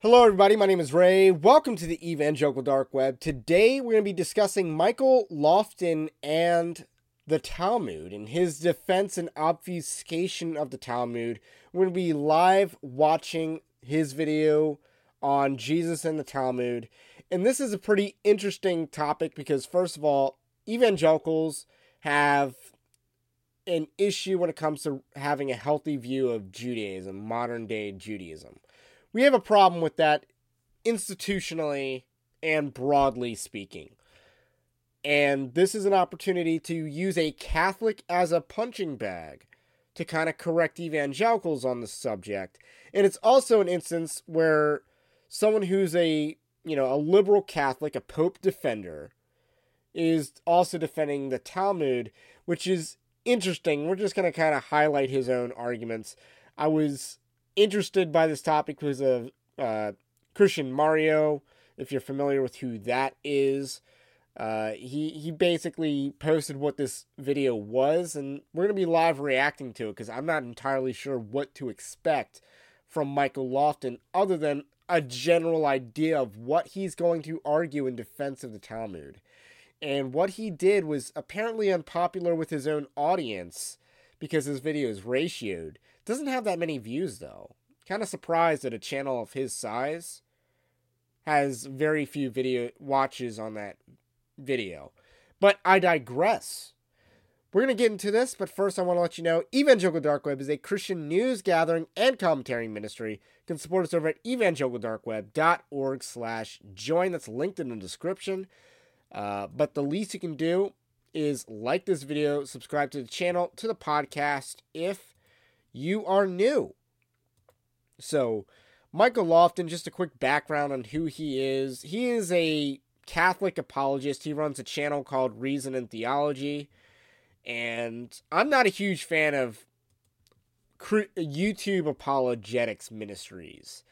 Hello, everybody. My name is Ray. Welcome to the Evangelical Dark Web. Today, we're going to be discussing Michael Lofton and the Talmud and his defense and obfuscation of the Talmud. We're going to be live watching his video on Jesus and the Talmud. And this is a pretty interesting topic because, first of all, evangelicals have an issue when it comes to having a healthy view of Judaism, modern day Judaism we have a problem with that institutionally and broadly speaking. And this is an opportunity to use a Catholic as a punching bag to kind of correct evangelicals on the subject. And it's also an instance where someone who's a, you know, a liberal Catholic, a pope defender is also defending the Talmud, which is interesting. We're just going to kind of highlight his own arguments. I was interested by this topic because of uh, Christian Mario. If you're familiar with who that is, uh, he he basically posted what this video was, and we're gonna be live reacting to it because I'm not entirely sure what to expect from Michael Lofton, other than a general idea of what he's going to argue in defense of the Talmud. And what he did was apparently unpopular with his own audience because his video is ratioed. Doesn't have that many views though. Kind of surprised that a channel of his size has very few video watches on that video. But I digress. We're going to get into this, but first I want to let you know Evangelical Dark Web is a Christian news gathering and commentary ministry. You can support us over at evangelicaldarkweb.org slash join. That's linked in the description. Uh, but the least you can do is like this video, subscribe to the channel, to the podcast if you are new. So, Michael Lofton, just a quick background on who he is. He is a Catholic apologist. He runs a channel called Reason and Theology. And I'm not a huge fan of YouTube apologetics ministries.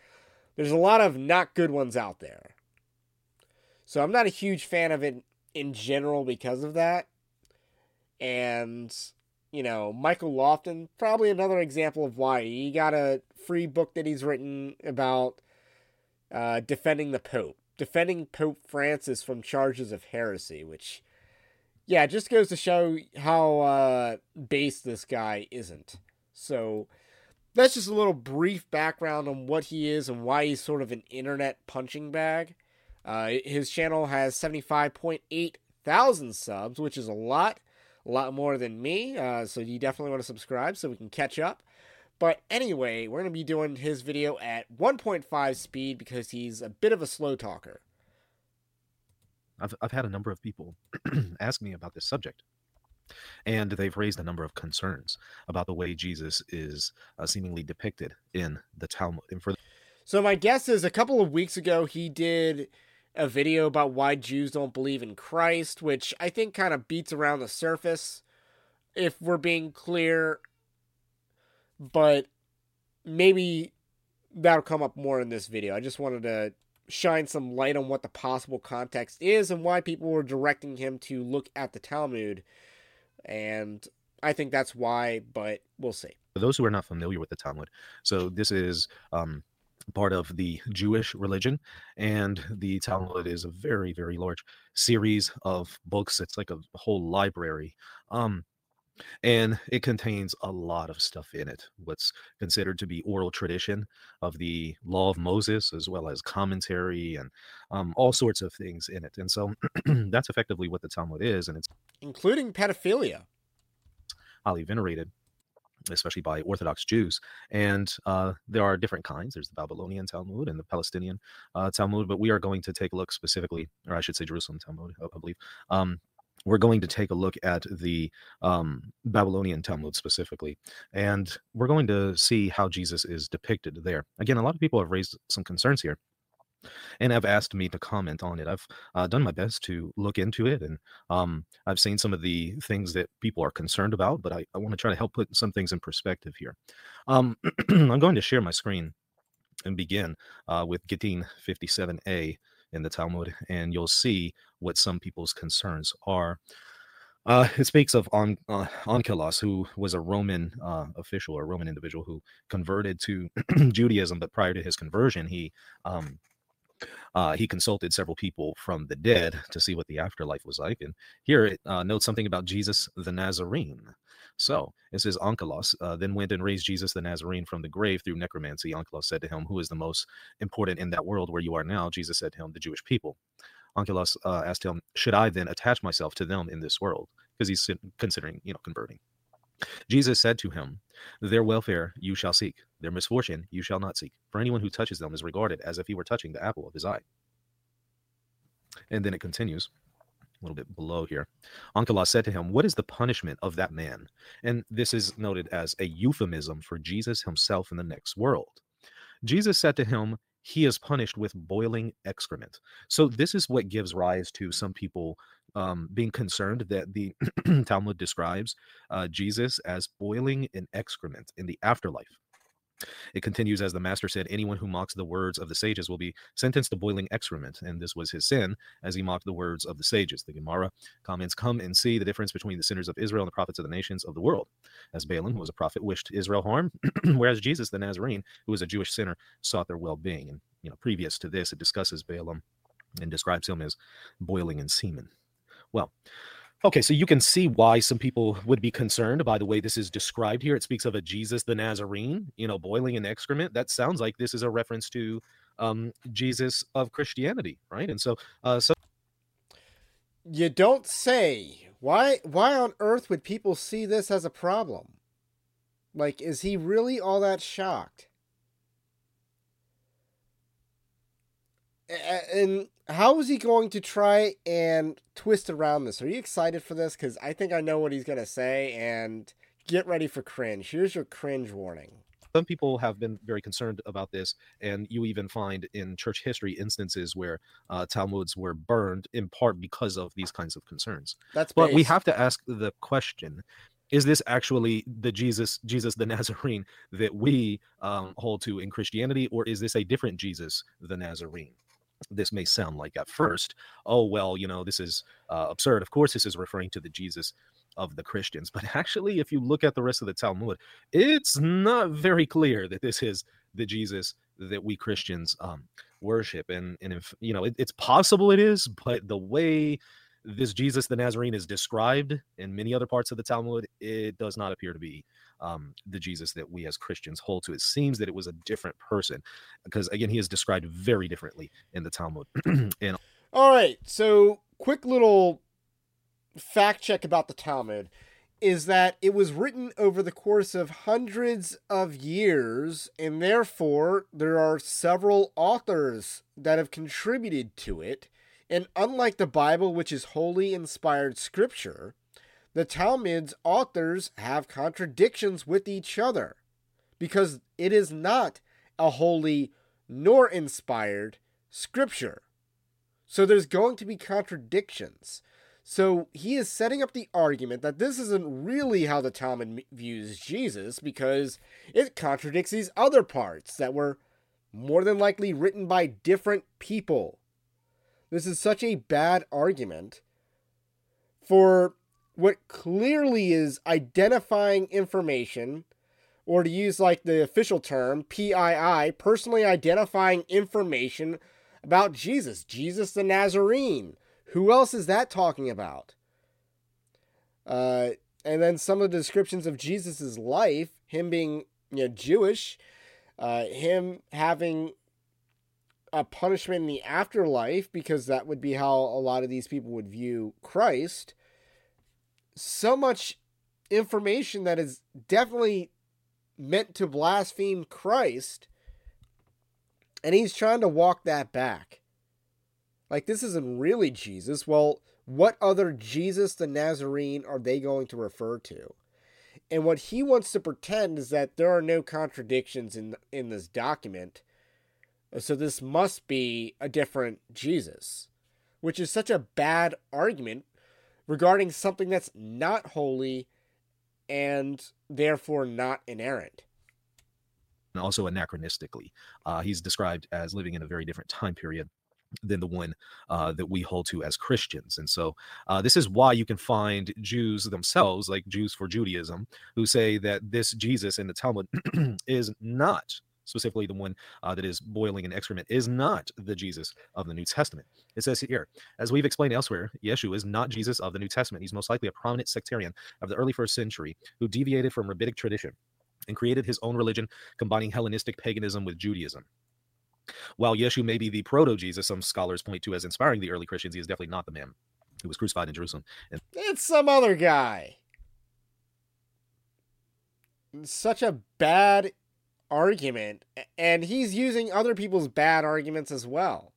There's a lot of not good ones out there. So I'm not a huge fan of it in general because of that. And you know, Michael Lofton, probably another example of why. He got a free book that he's written about uh, defending the Pope, defending Pope Francis from charges of heresy, which, yeah, just goes to show how uh, base this guy isn't. So that's just a little brief background on what he is and why he's sort of an internet punching bag. Uh, his channel has 75.8 thousand subs, which is a lot a lot more than me. Uh, so you definitely want to subscribe so we can catch up. But anyway, we're going to be doing his video at 1.5 speed because he's a bit of a slow talker. I've, I've had a number of people ask me about this subject. And they've raised a number of concerns about the way Jesus is uh, seemingly depicted in the Talmud. And for so my guess is a couple of weeks ago he did a video about why Jews don't believe in Christ, which I think kind of beats around the surface, if we're being clear. But maybe that'll come up more in this video. I just wanted to shine some light on what the possible context is and why people were directing him to look at the Talmud. And I think that's why, but we'll see. For those who are not familiar with the Talmud, so this is um, part of the Jewish religion, and the Talmud is a very, very large series of books. It's like a whole library. Um, and it contains a lot of stuff in it what's considered to be oral tradition of the law of moses as well as commentary and um, all sorts of things in it and so that's effectively what the talmud is and it's including pedophilia highly venerated especially by Orthodox Jews. And uh, there are different kinds. There's the Babylonian Talmud and the Palestinian uh, Talmud, but we are going to take a look specifically, or I should say Jerusalem Talmud, I, I believe. Um, we're going to take a look at the um, Babylonian Talmud specifically, and we're going to see how Jesus is depicted there. Again, a lot of people have raised some concerns here and have asked me to comment on it. I've uh, done my best to look into it, and um, I've seen some of the things that people are concerned about, but I, I want to try to help put some things in perspective here. Um, I'm going to share my screen and begin uh, with Gittin 57a in the Talmud, and you'll see what some people's concerns are. Uh, it speaks of on uh, Onkelos, who was a Roman uh, official or Roman individual who converted to Judaism, but prior to his conversion, he um, uh, he consulted several people from the dead to see what the afterlife was like. And here it uh, notes something about Jesus the Nazarene. So it says Onkelos uh, then went and raised Jesus the Nazarene from the grave through necromancy. Onkelos said to him, Who is the most important in that world where you are now? Jesus said to him, The Jewish people. Onkelos uh, asked him, Should I then attach myself to them in this world? Because he's considering, you know, converting. Jesus said to him, Their welfare you shall seek, their misfortune you shall not seek. For anyone who touches them is regarded as if he were touching the apple of his eye. And then it continues a little bit below here. Onkelos said to him, What is the punishment of that man? And this is noted as a euphemism for Jesus himself in the next world. Jesus said to him, he is punished with boiling excrement. So this is what gives rise to some people um, being concerned that the Talmud describes uh, Jesus as boiling in excrement in the afterlife. It continues as the master said, anyone who mocks the words of the sages will be sentenced to boiling excrement. And this was his sin as he mocked the words of the sages. The Gemara comments, Come and see the difference between the sinners of Israel and the prophets of the nations of the world. As Balaam, who was a prophet, wished Israel harm, whereas Jesus, the Nazarene, who was a Jewish sinner, sought their well being. And, you know, previous to this, it discusses Balaam and describes him as boiling in semen. Well, Okay, so you can see why some people would be concerned by the way this is described here. It speaks of a Jesus the Nazarene, you know, boiling in excrement. That sounds like this is a reference to um, Jesus of Christianity, right? And so, uh, so you don't say. Why? Why on earth would people see this as a problem? Like, is he really all that shocked? And how is he going to try and twist around this? Are you excited for this? Because I think I know what he's going to say, and get ready for cringe. Here's your cringe warning. Some people have been very concerned about this, and you even find in church history instances where uh, Talmuds were burned in part because of these kinds of concerns. That's but we have to ask the question: Is this actually the Jesus, Jesus the Nazarene that we um, hold to in Christianity, or is this a different Jesus, the Nazarene? This may sound like at first, oh, well, you know, this is uh, absurd. Of course, this is referring to the Jesus of the Christians. But actually, if you look at the rest of the Talmud, it's not very clear that this is the Jesus that we Christians um, worship. And, and if, you know, it, it's possible it is, but the way this Jesus the Nazarene is described in many other parts of the Talmud, it does not appear to be um, the Jesus that we as Christians hold to. It seems that it was a different person because, again, he is described very differently in the Talmud. and all right, so quick little fact check about the Talmud is that it was written over the course of hundreds of years, and therefore there are several authors that have contributed to it. And unlike the Bible, which is wholly inspired scripture, the Talmud's authors have contradictions with each other because it is not a holy nor inspired scripture. So there's going to be contradictions. So he is setting up the argument that this isn't really how the Talmud views Jesus because it contradicts these other parts that were more than likely written by different people. This is such a bad argument for what clearly is identifying information, or to use like the official term, PII, personally identifying information about Jesus, Jesus the Nazarene. Who else is that talking about? Uh, and then some of the descriptions of Jesus's life, him being you know, Jewish, uh, him having a punishment in the afterlife, because that would be how a lot of these people would view Christ so much information that is definitely meant to blaspheme Christ. And he's trying to walk that back. Like, this isn't really Jesus. Well, what other Jesus the Nazarene are they going to refer to? And what he wants to pretend is that there are no contradictions in in this document. So this must be a different Jesus, which is such a bad argument regarding something that's not holy and therefore not inerrant. And also anachronistically. Uh, he's described as living in a very different time period than the one uh, that we hold to as Christians. And so uh, this is why you can find Jews themselves, like Jews for Judaism, who say that this Jesus in the Talmud is not specifically the one uh, that is boiling in excrement, is not the Jesus of the New Testament. It says here, as we've explained elsewhere, Yeshua is not Jesus of the New Testament. He's most likely a prominent sectarian of the early first century who deviated from rabbinic tradition and created his own religion, combining Hellenistic paganism with Judaism. While Yeshua may be the proto Jesus, some scholars point to as inspiring the early Christians, he is definitely not the man who was crucified in Jerusalem. And it's some other guy. Such a bad argument, and he's using other people's bad arguments as well.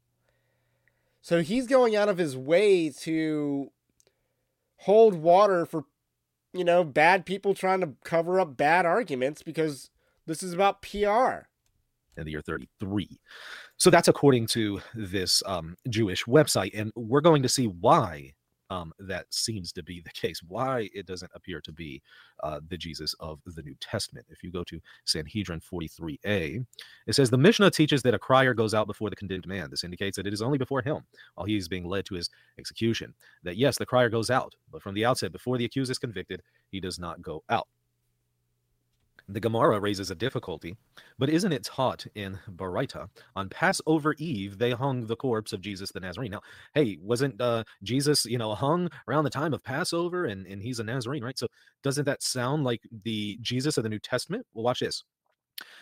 So he's going out of his way to hold water for, you know, bad people trying to cover up bad arguments because this is about PR. In the year 33. So that's according to this um, Jewish website. And we're going to see why um, that seems to be the case. Why it doesn't appear to be uh, the Jesus of the New Testament. If you go to Sanhedrin 43a, it says the Mishnah teaches that a crier goes out before the condemned man. This indicates that it is only before him while he is being led to his execution. That yes, the crier goes out, but from the outset, before the accused is convicted, he does not go out. The Gemara raises a difficulty, but isn't it taught in Baraita? On Passover Eve, they hung the corpse of Jesus the Nazarene. Now, hey, wasn't uh, Jesus, you know, hung around the time of Passover and, and he's a Nazarene, right? So doesn't that sound like the Jesus of the New Testament? Well, watch this.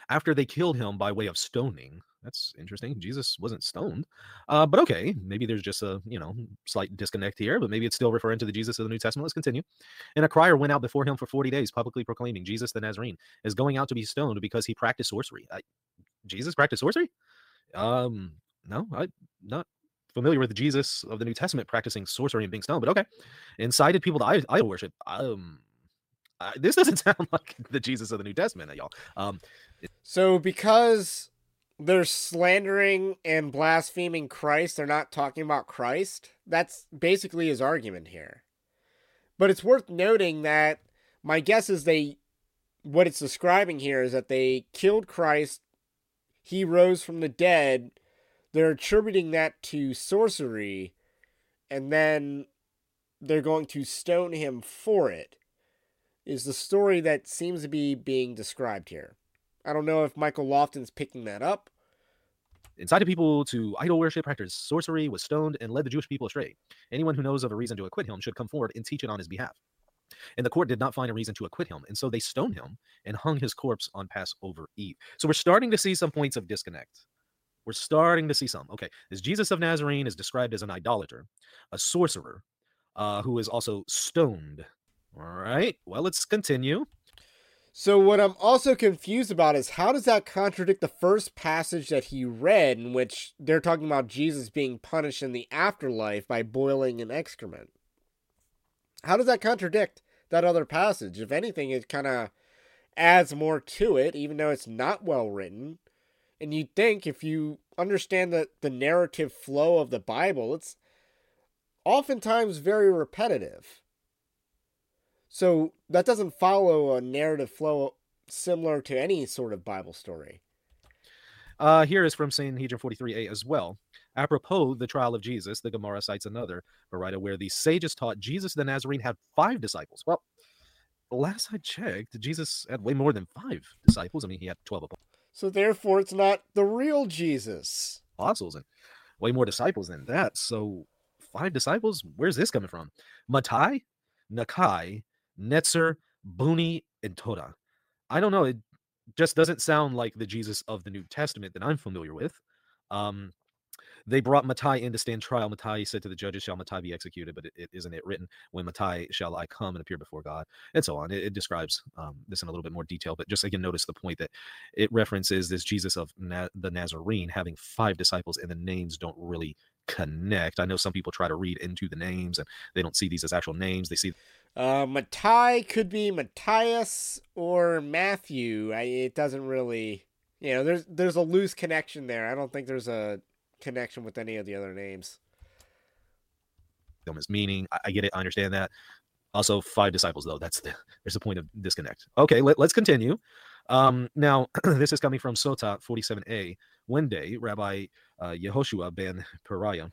After they killed him by way of stoning, that's interesting. Jesus wasn't stoned. Uh, but okay, maybe there's just a you know slight disconnect here, but maybe it's still referring to the Jesus of the New Testament. Let's continue. And a crier went out before him for 40 days, publicly proclaiming Jesus the Nazarene is going out to be stoned because he practiced sorcery. I, Jesus practiced sorcery? Um, no, I'm not familiar with Jesus of the New Testament practicing sorcery and being stoned, but okay. Incited people to idol worship. Um, uh, this doesn't sound like the Jesus of the New Testament, y'all. Um, so because they're slandering and blaspheming Christ. They're not talking about Christ. That's basically his argument here. But it's worth noting that my guess is they, what it's describing here is that they killed Christ, he rose from the dead. They're attributing that to sorcery, and then they're going to stone him for it, is the story that seems to be being described here. I don't know if Michael Lofton's picking that up. Incited people to idol worship, practice sorcery, was stoned, and led the Jewish people astray. Anyone who knows of a reason to acquit him should come forward and teach it on his behalf. And the court did not find a reason to acquit him, and so they stoned him and hung his corpse on Passover Eve. So we're starting to see some points of disconnect. We're starting to see some. Okay, this Jesus of Nazarene is described as an idolater, a sorcerer, uh, who is also stoned. All right, well, let's continue. So what I'm also confused about is how does that contradict the first passage that he read in which they're talking about Jesus being punished in the afterlife by boiling in excrement? How does that contradict that other passage? If anything, it kind of adds more to it, even though it's not well written. And you'd think if you understand the, the narrative flow of the Bible, it's oftentimes very repetitive. So that doesn't follow a narrative flow similar to any sort of Bible story. Uh, here is from Sanhedrin 43a as well. Apropos the trial of Jesus, the Gemara cites another Baraita where the sages taught Jesus the Nazarene had five disciples. Well, last I checked, Jesus had way more than five disciples. I mean, he had 12 apostles. So therefore, it's not the real Jesus. Apostles and way more disciples than that. So five disciples? Where's this coming from? Matai, Nakai, Netzer, Buni, and Toda. I don't know. It just doesn't sound like the Jesus of the New Testament that I'm familiar with. Um, they brought Matai in to stand trial. Matai said to the judges, Shall Matai be executed? But it, it isn't it written, When Matai shall I come and appear before God? And so on. It, it describes um, this in a little bit more detail. But just again, notice the point that it references this Jesus of Na- the Nazarene having five disciples, and the names don't really connect. I know some people try to read into the names and they don't see these as actual names. They see uh, Matthias could be Matthias or Matthew. I, it doesn't really, you know, there's there's a loose connection there. I don't think there's a connection with any of the other names. Them as meaning. I, I get it. I understand that. Also, five disciples though. That's the there's a point of disconnect. Okay, let, us continue. Um, now this is coming from Sota 47a, One day, Rabbi uh, Yehoshua ben Pariah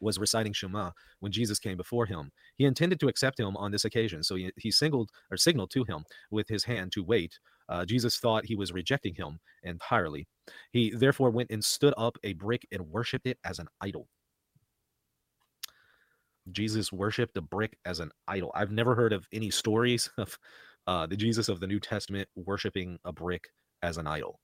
was reciting Shema when Jesus came before him. He intended to accept him on this occasion, so he, he signaled or signaled to him with his hand to wait. Uh, Jesus thought he was rejecting him entirely. He therefore went and stood up a brick and worshipped it as an idol. Jesus worshipped a brick as an idol. I've never heard of any stories of uh, the Jesus of the New Testament worshiping a brick as an idol.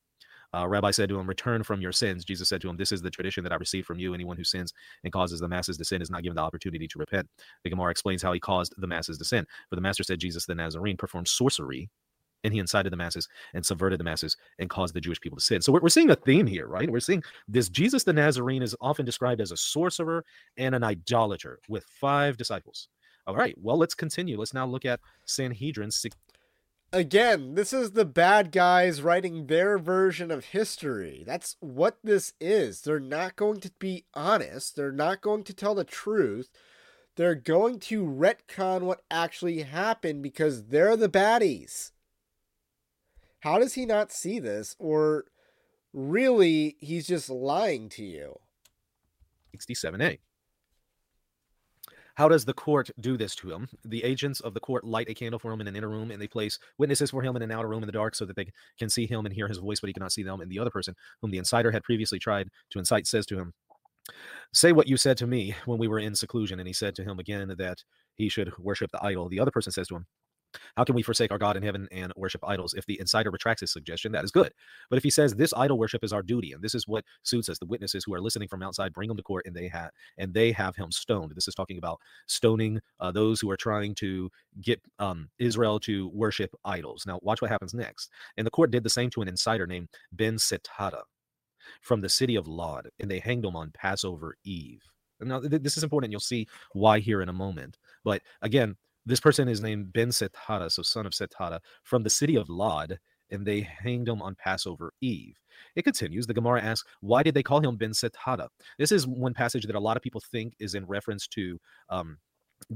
Uh, Rabbi said to him, Return from your sins. Jesus said to him, This is the tradition that I received from you. Anyone who sins and causes the masses to sin is not given the opportunity to repent. The Gemara explains how he caused the masses to sin. For the master said, Jesus the Nazarene performed sorcery and he incited the masses and subverted the masses and caused the Jewish people to sin. So we're, we're seeing a theme here, right? We're seeing this Jesus the Nazarene is often described as a sorcerer and an idolater with five disciples. All right, well, let's continue. Let's now look at Sanhedrin again, this is the bad guys writing their version of history. That's what this is. They're not going to be honest. They're not going to tell the truth. They're going to retcon what actually happened because they're the baddies. How does he not see this? Or really, he's just lying to you? 67a. How does the court do this to him? The agents of the court light a candle for him in an inner room, and they place witnesses for him in an outer room in the dark so that they can see him and hear his voice, but he cannot see them. And the other person, whom the inciter had previously tried to incite, says to him, Say what you said to me when we were in seclusion. And he said to him again that he should worship the idol. The other person says to him, how can we forsake our God in heaven and worship idols? If the insider retracts his suggestion, that is good. But if he says this idol worship is our duty and this is what suits us, the witnesses who are listening from outside bring him to court and they have and they have him stoned. This is talking about stoning uh, those who are trying to get um, Israel to worship idols. Now watch what happens next. And the court did the same to an insider named Ben Setata from the city of Lod, and they hanged him on Passover Eve. Now, th- this is important. You'll see why here in a moment. But again, this person is named Ben Setara, so son of Setara, from the city of Lod, and they hanged him on Passover Eve. It continues. The Gemara asks, why did they call him Ben Setara? This is one passage that a lot of people think is in reference to um,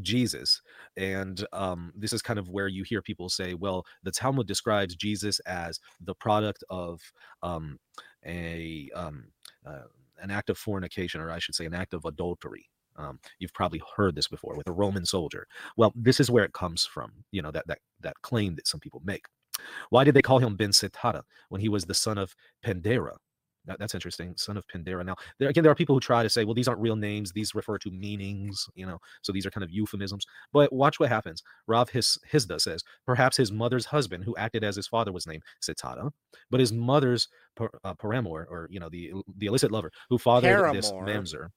Jesus. And um, this is kind of where you hear people say, well, the Talmud describes Jesus as the product of um, a um, uh, an act of fornication, or I should say, an act of adultery. Um, you've probably heard this before with a Roman soldier. Well, this is where it comes from. You know that that that claim that some people make. Why did they call him Ben Setara when he was the son of Pandera? That, that's interesting. Son of Pandera. Now, there, again, there are people who try to say, well, these aren't real names. These refer to meanings, you know, so these are kind of euphemisms. But watch what happens. Rav His, Hisda says, perhaps his mother's husband, who acted as his father, was named Setara, but his mother's uh, paramour, or, you know, the, the illicit lover who fathered paramour. this mamzer,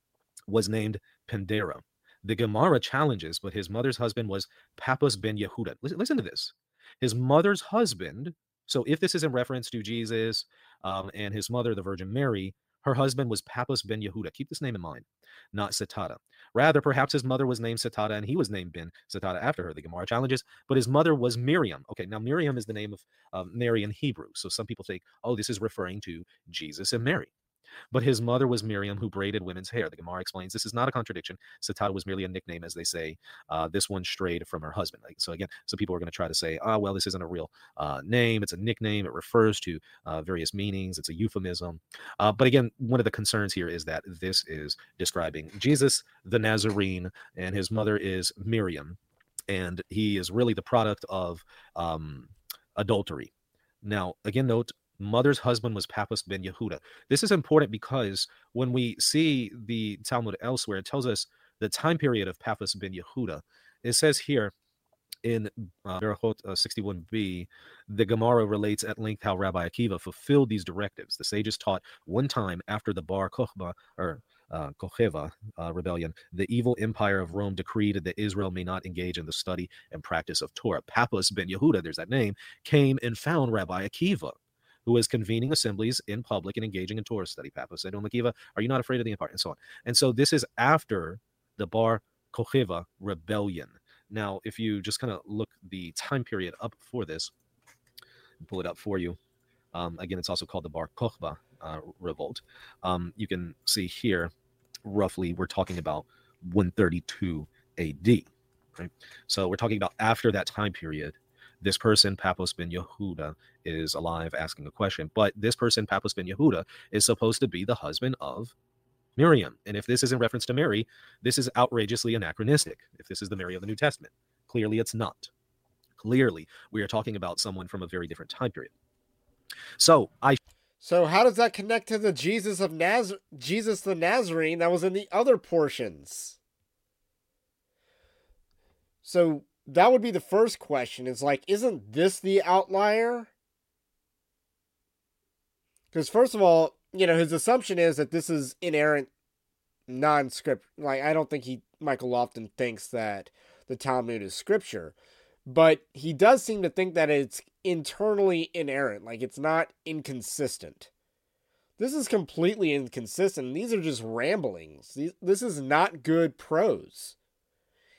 was named Pendera. The Gemara challenges, but his mother's husband was Pappos ben Yehuda. Listen, listen to this. His mother's husband, so if this is in reference to Jesus um, and his mother, the Virgin Mary, her husband was Pappos ben Yehuda. Keep this name in mind, not Setata. Rather, perhaps his mother was named Setata and he was named Ben Setata after her. The Gemara challenges, but his mother was Miriam. Okay, now Miriam is the name of Mary in Hebrew. So some people think, oh, this is referring to Jesus and Mary. But his mother was Miriam, who braided women's hair. The Gemara explains this is not a contradiction. Satata was merely a nickname, as they say. Uh, this one strayed from her husband. So again, some people are going to try to say, oh, well, this isn't a real uh, name. It's a nickname. It refers to uh, various meanings. It's a euphemism. Uh, but again, one of the concerns here is that this is describing Jesus, the Nazarene, and his mother is Miriam. And he is really the product of um, adultery. Now, again, note mother's husband was Pappos ben Yehuda. This is important because when we see the Talmud elsewhere, it tells us the time period of Pappos ben Yehuda. It says here in uh, Berachot uh, 61b, the Gemara relates at length how Rabbi Akiva fulfilled these directives. The sages taught one time after the Bar Kochba or uh, Kocheva uh, rebellion, the evil empire of Rome decreed that Israel may not engage in the study and practice of Torah. Pappos ben Yehuda, there's that name, came and found Rabbi Akiva who is convening assemblies in public and engaging in Torah study. Papa said, Makiva, are you not afraid of the empire? And so on. And so this is after the Bar Kocheva rebellion. Now, if you just kind of look the time period up for this, pull it up for you. Um, again, it's also called the Bar Kochba uh, revolt. Um, you can see here, roughly, we're talking about 132 AD. Right? So we're talking about after that time period this person, Pappos ben Yehuda, is alive asking a question. But this person, Pappos ben Yehuda, is supposed to be the husband of Miriam. And if this is in reference to Mary, this is outrageously anachronistic. If this is the Mary of the New Testament, clearly it's not. Clearly, we are talking about someone from a very different time period. So I. So how does that connect to the Jesus of Naz Jesus the Nazarene that was in the other portions? So that would be the first question. Is like, isn't this the outlier? Because first of all, you know, his assumption is that this is inerrant non-script. Like, I don't think he Michael Lofton thinks that the Talmud is scripture, but he does seem to think that it's internally inerrant. Like, it's not inconsistent. This is completely inconsistent. These are just ramblings. This is not good prose.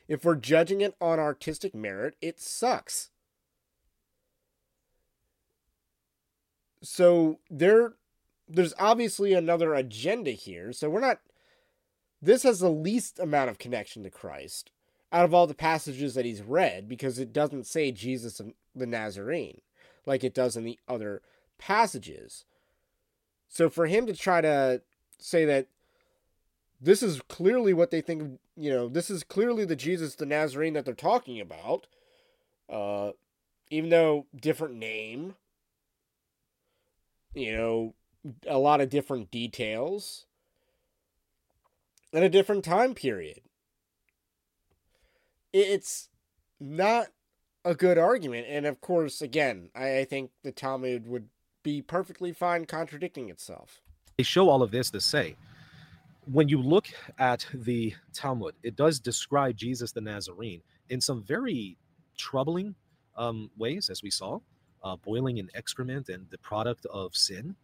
If we're judging it on artistic merit, it sucks. So there there's obviously another agenda here. So we're not this has the least amount of connection to Christ out of all the passages that he's read because it doesn't say Jesus the Nazarene like it does in the other passages. So for him to try to say that this is clearly what they think you know this is clearly the jesus the nazarene that they're talking about uh even though different name you know a lot of different details and a different time period. It's not a good argument and of course again i, I think the talmud would be perfectly fine contradicting itself. They show all of this to say when you look at the Talmud, it does describe Jesus the Nazarene in some very troubling um, ways, as we saw, uh, boiling in excrement and the product of sin.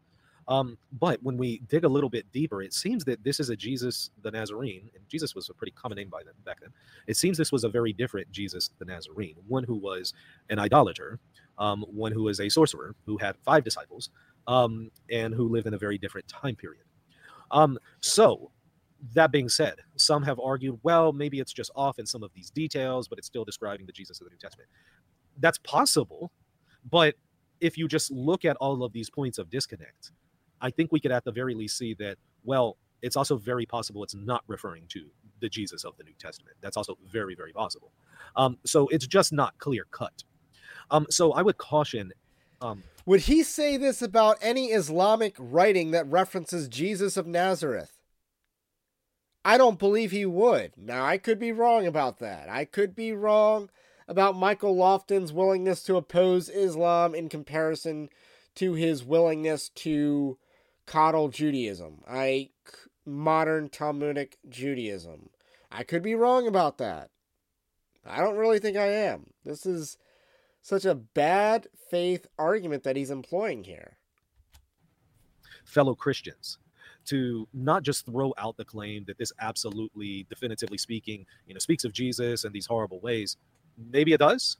Um, but when we dig a little bit deeper, it seems that this is a Jesus the Nazarene, and Jesus was a pretty common name by then back then. It seems this was a very different Jesus the Nazarene, one who was an idolater, um, one who was a sorcerer, who had five disciples, um, and who lived in a very different time period. Um, so that being said, some have argued, well, maybe it's just off in some of these details, but it's still describing the Jesus of the New Testament. That's possible, but if you just look at all of these points of disconnect, I think we could at the very least see that, well, it's also very possible it's not referring to the Jesus of the New Testament. That's also very, very possible. Um, so it's just not clear cut. Um, so I would caution. Um, would he say this about any Islamic writing that references Jesus of Nazareth? I don't believe he would. Now, I could be wrong about that. I could be wrong about Michael Lofton's willingness to oppose Islam in comparison to his willingness to coddle Judaism. I modern Talmudic Judaism. I could be wrong about that. I don't really think I am. This is such a bad faith argument that he's employing here. Fellow Christians, to not just throw out the claim that this absolutely definitively speaking you know speaks of jesus and these horrible ways maybe it does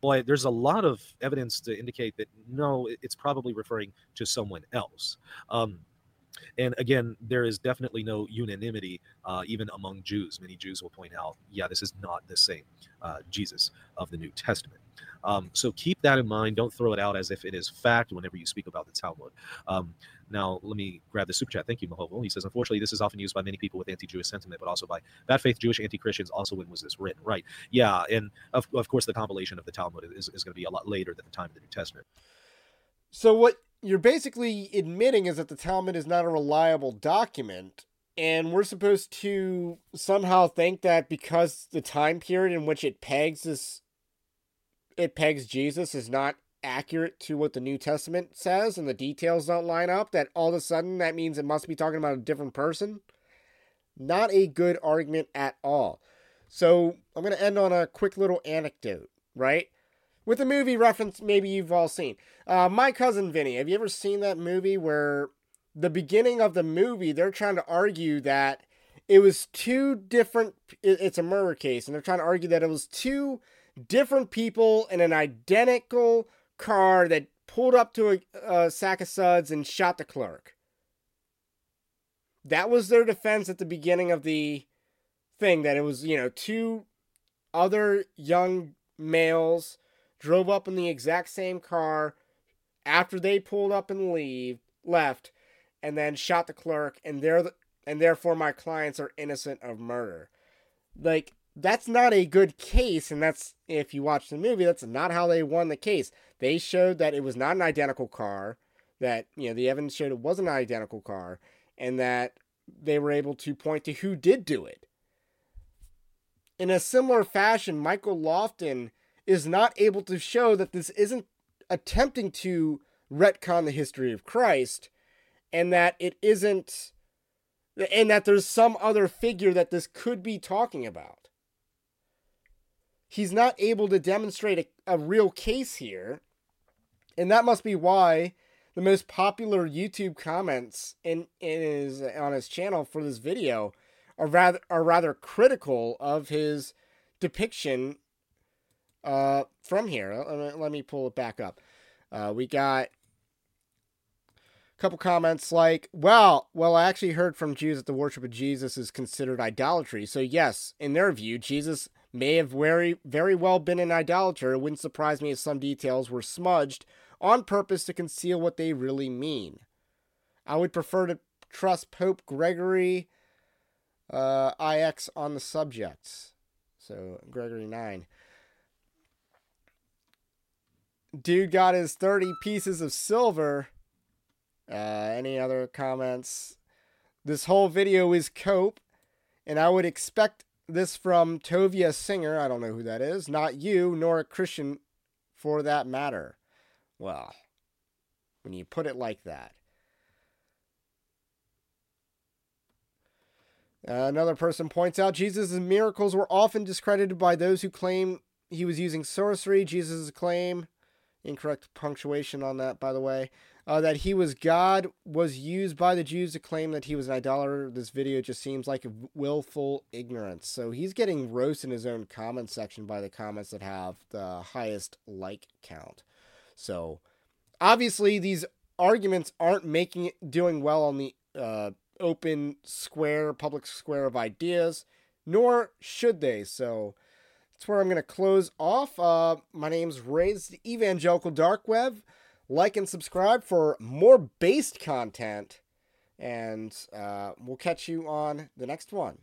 but there's a lot of evidence to indicate that no it's probably referring to someone else um, and again, there is definitely no unanimity uh, even among Jews. Many Jews will point out, yeah, this is not the same uh, Jesus of the New Testament. Um, so keep that in mind. Don't throw it out as if it is fact whenever you speak about the Talmud. Um, now, let me grab the super chat. Thank you, Mahovo. He says, unfortunately, this is often used by many people with anti Jewish sentiment, but also by bad faith Jewish anti Christians. Also, when was this written? Right. Yeah. And of, of course, the compilation of the Talmud is, is going to be a lot later than the time of the New Testament. So, what you're basically admitting is that the Talmud is not a reliable document. And we're supposed to somehow think that because the time period in which it pegs this, it pegs Jesus is not accurate to what the New Testament says and the details don't line up, that all of a sudden that means it must be talking about a different person. Not a good argument at all. So I'm going to end on a quick little anecdote, right? with a movie reference maybe you've all seen. Uh, My Cousin Vinny. Have you ever seen that movie where the beginning of the movie they're trying to argue that it was two different it's a murder case and they're trying to argue that it was two different people in an identical car that pulled up to a, a sack of suds and shot the clerk. That was their defense at the beginning of the thing that it was, you know, two other young males drove up in the exact same car after they pulled up and leave left and then shot the clerk and they're the, and therefore my clients are innocent of murder. Like that's not a good case and that's if you watch the movie that's not how they won the case. They showed that it was not an identical car, that you know the evidence showed it wasn't an identical car and that they were able to point to who did do it. In a similar fashion, Michael Lofton is not able to show that this isn't attempting to retcon the history of Christ and that it isn't and that there's some other figure that this could be talking about. He's not able to demonstrate a, a real case here, and that must be why the most popular YouTube comments in, in his on his channel for this video are rather are rather critical of his depiction uh, from here. Let me, let me pull it back up. Uh, we got couple comments like, "Well, well, I actually heard from Jews that the worship of Jesus is considered idolatry. So yes, in their view, Jesus may have very, very well been an idolater. It wouldn't surprise me if some details were smudged on purpose to conceal what they really mean. I would prefer to trust Pope Gregory uh, IX on the subjects. So Gregory nine." Dude got his 30 pieces of silver. Uh, any other comments? This whole video is cope, and I would expect this from Tovia Singer. I don't know who that is. Not you, nor a Christian for that matter. Well, when you put it like that. Uh, another person points out Jesus' miracles were often discredited by those who claim he was using sorcery. Jesus' claim incorrect punctuation on that, by the way. Uh, that he was God was used by the Jews to claim that he was an idolater. This video just seems like a willful ignorance. So he's getting roast in his own comment section by the comments that have the highest like count. So obviously these arguments aren't making it doing well on the uh, open square, public square of ideas, nor should they. So that's where I'm going to close off. Uh, my name's Ray's Evangelical Dark Web. Like and subscribe for more based content, and uh, we'll catch you on the next one.